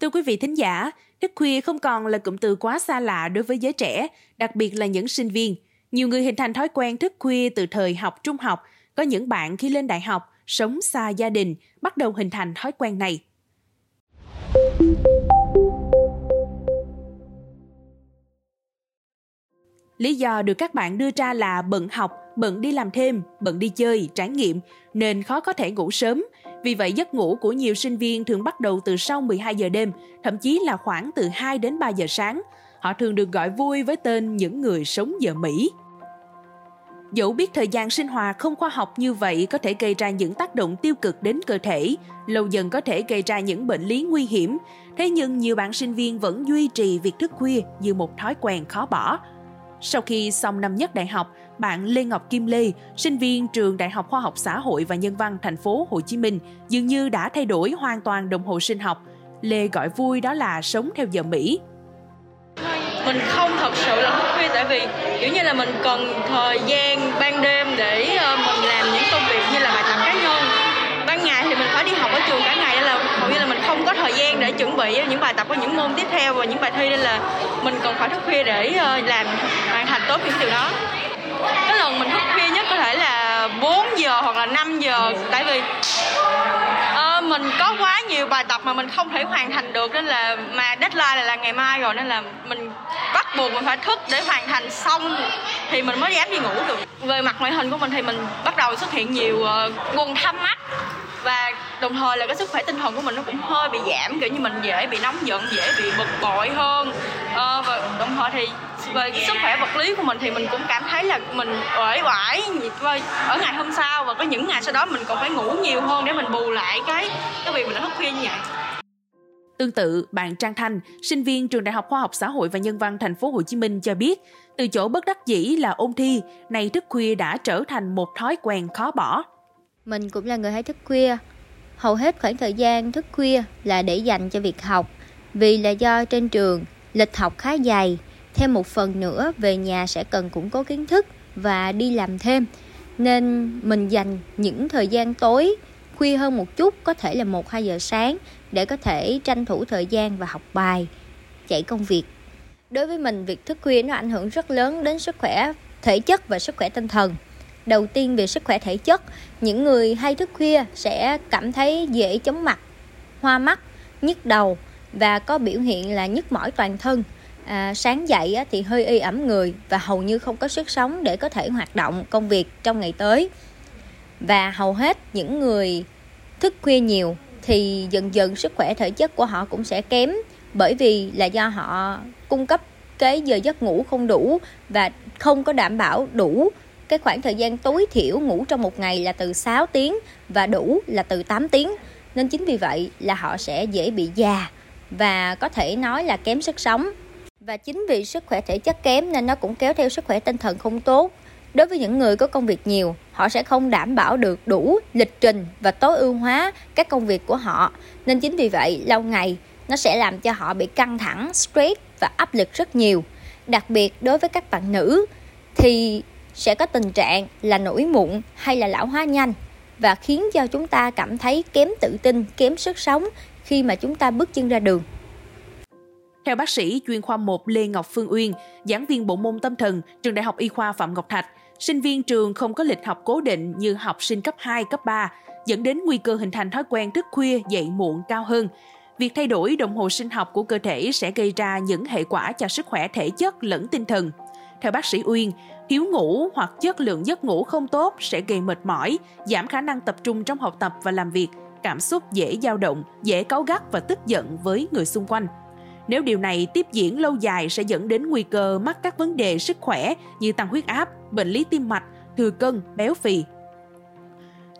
Thưa quý vị thính giả, thức khuya không còn là cụm từ quá xa lạ đối với giới trẻ, đặc biệt là những sinh viên. Nhiều người hình thành thói quen thức khuya từ thời học trung học, có những bạn khi lên đại học, sống xa gia đình, bắt đầu hình thành thói quen này. Lý do được các bạn đưa ra là bận học, bận đi làm thêm, bận đi chơi, trải nghiệm nên khó có thể ngủ sớm. Vì vậy giấc ngủ của nhiều sinh viên thường bắt đầu từ sau 12 giờ đêm, thậm chí là khoảng từ 2 đến 3 giờ sáng. Họ thường được gọi vui với tên những người sống giờ Mỹ. Dẫu biết thời gian sinh hoạt không khoa học như vậy có thể gây ra những tác động tiêu cực đến cơ thể, lâu dần có thể gây ra những bệnh lý nguy hiểm, thế nhưng nhiều bạn sinh viên vẫn duy trì việc thức khuya như một thói quen khó bỏ. Sau khi xong năm nhất đại học, bạn Lê Ngọc Kim Lê, sinh viên trường Đại học Khoa học Xã hội và Nhân văn thành phố Hồ Chí Minh, dường như đã thay đổi hoàn toàn đồng hồ sinh học. Lê gọi vui đó là sống theo giờ Mỹ. Mình không thật sự là thức khuya tại vì kiểu như là mình cần thời gian ban đêm để ờ, có thời gian để chuẩn bị những bài tập của những môn tiếp theo và những bài thi nên là mình cần phải thức khuya để ờ, làm hoàn thành tốt những điều đó. Cái lần mình thức khuya nhất có thể là 4 giờ hoặc là 5 giờ tại vì uh, mình có quá nhiều bài tập mà mình không thể hoàn thành được nên là mà deadline là, là ngày mai rồi nên là mình bắt buộc mình phải thức để hoàn thành xong thì mình mới dám đi ngủ được. Về mặt ngoại hình của mình thì mình bắt đầu xuất hiện nhiều uh, quần thâm mắt và đồng thời là cái sức khỏe tinh thần của mình nó cũng hơi bị giảm kiểu như mình dễ bị nóng giận dễ bị bực bội hơn. À, và đồng thời thì về cái sức khỏe vật lý của mình thì mình cũng cảm thấy là mình uể oải ở ngày hôm sau và có những ngày sau đó mình còn phải ngủ nhiều hơn để mình bù lại cái cái việc mình đã thức khuya như vậy. Tương tự, bạn Trang Thanh, sinh viên trường Đại học Khoa học Xã hội và Nhân văn Thành phố Hồ Chí Minh cho biết, từ chỗ bất đắc dĩ là ôn thi, nay thức khuya đã trở thành một thói quen khó bỏ. Mình cũng là người hay thức khuya. Hầu hết khoảng thời gian thức khuya là để dành cho việc học, vì là do trên trường lịch học khá dày, thêm một phần nữa về nhà sẽ cần củng cố kiến thức và đi làm thêm. Nên mình dành những thời gian tối khuya hơn một chút, có thể là 1-2 giờ sáng để có thể tranh thủ thời gian và học bài, chạy công việc. Đối với mình, việc thức khuya nó ảnh hưởng rất lớn đến sức khỏe thể chất và sức khỏe tinh thần. Đầu tiên về sức khỏe thể chất, những người hay thức khuya sẽ cảm thấy dễ chóng mặt, hoa mắt, nhức đầu và có biểu hiện là nhức mỏi toàn thân. À, sáng dậy thì hơi y ẩm người và hầu như không có sức sống để có thể hoạt động công việc trong ngày tới. Và hầu hết những người thức khuya nhiều thì dần dần sức khỏe thể chất của họ cũng sẽ kém bởi vì là do họ cung cấp cái giờ giấc ngủ không đủ và không có đảm bảo đủ cái khoảng thời gian tối thiểu ngủ trong một ngày là từ 6 tiếng và đủ là từ 8 tiếng. Nên chính vì vậy là họ sẽ dễ bị già và có thể nói là kém sức sống. Và chính vì sức khỏe thể chất kém nên nó cũng kéo theo sức khỏe tinh thần không tốt. Đối với những người có công việc nhiều, họ sẽ không đảm bảo được đủ lịch trình và tối ưu hóa các công việc của họ. Nên chính vì vậy, lâu ngày nó sẽ làm cho họ bị căng thẳng, stress và áp lực rất nhiều. Đặc biệt đối với các bạn nữ thì sẽ có tình trạng là nổi mụn hay là lão hóa nhanh và khiến cho chúng ta cảm thấy kém tự tin, kém sức sống khi mà chúng ta bước chân ra đường. Theo bác sĩ chuyên khoa 1 Lê Ngọc Phương Uyên, giảng viên bộ môn tâm thần, trường Đại học Y khoa Phạm Ngọc Thạch, sinh viên trường không có lịch học cố định như học sinh cấp 2, cấp 3, dẫn đến nguy cơ hình thành thói quen thức khuya dậy muộn cao hơn. Việc thay đổi đồng hồ sinh học của cơ thể sẽ gây ra những hệ quả cho sức khỏe thể chất lẫn tinh thần. Theo bác sĩ Uyên, thiếu ngủ hoặc chất lượng giấc ngủ không tốt sẽ gây mệt mỏi, giảm khả năng tập trung trong học tập và làm việc, cảm xúc dễ dao động, dễ cáu gắt và tức giận với người xung quanh. Nếu điều này tiếp diễn lâu dài sẽ dẫn đến nguy cơ mắc các vấn đề sức khỏe như tăng huyết áp, bệnh lý tim mạch, thừa cân, béo phì.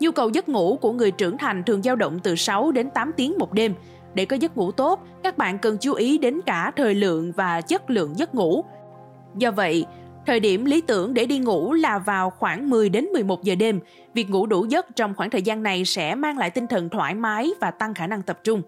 Nhu cầu giấc ngủ của người trưởng thành thường dao động từ 6 đến 8 tiếng một đêm. Để có giấc ngủ tốt, các bạn cần chú ý đến cả thời lượng và chất lượng giấc ngủ. Do vậy, Thời điểm lý tưởng để đi ngủ là vào khoảng 10 đến 11 giờ đêm. Việc ngủ đủ giấc trong khoảng thời gian này sẽ mang lại tinh thần thoải mái và tăng khả năng tập trung.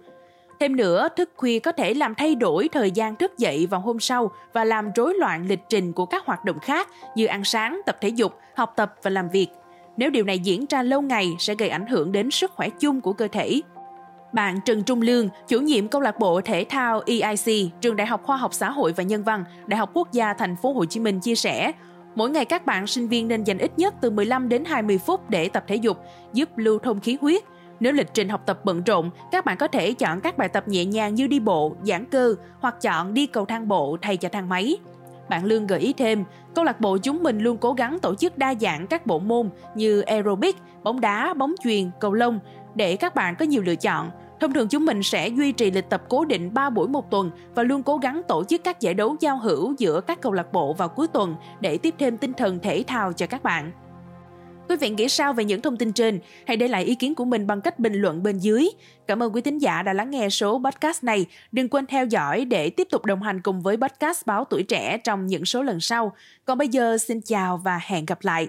Thêm nữa, thức khuya có thể làm thay đổi thời gian thức dậy vào hôm sau và làm rối loạn lịch trình của các hoạt động khác như ăn sáng, tập thể dục, học tập và làm việc. Nếu điều này diễn ra lâu ngày sẽ gây ảnh hưởng đến sức khỏe chung của cơ thể. Bạn Trần Trung Lương, chủ nhiệm câu lạc bộ thể thao EIC, trường Đại học Khoa học Xã hội và Nhân văn, Đại học Quốc gia Thành phố Hồ Chí Minh chia sẻ, mỗi ngày các bạn sinh viên nên dành ít nhất từ 15 đến 20 phút để tập thể dục, giúp lưu thông khí huyết. Nếu lịch trình học tập bận rộn, các bạn có thể chọn các bài tập nhẹ nhàng như đi bộ, giãn cơ hoặc chọn đi cầu thang bộ thay cho thang máy. Bạn Lương gợi ý thêm, câu lạc bộ chúng mình luôn cố gắng tổ chức đa dạng các bộ môn như aerobic, bóng đá, bóng chuyền, cầu lông để các bạn có nhiều lựa chọn. Thông thường chúng mình sẽ duy trì lịch tập cố định 3 buổi một tuần và luôn cố gắng tổ chức các giải đấu giao hữu giữa các câu lạc bộ vào cuối tuần để tiếp thêm tinh thần thể thao cho các bạn. Quý vị nghĩ sao về những thông tin trên? Hãy để lại ý kiến của mình bằng cách bình luận bên dưới. Cảm ơn quý thính giả đã lắng nghe số podcast này. Đừng quên theo dõi để tiếp tục đồng hành cùng với podcast Báo Tuổi Trẻ trong những số lần sau. Còn bây giờ, xin chào và hẹn gặp lại.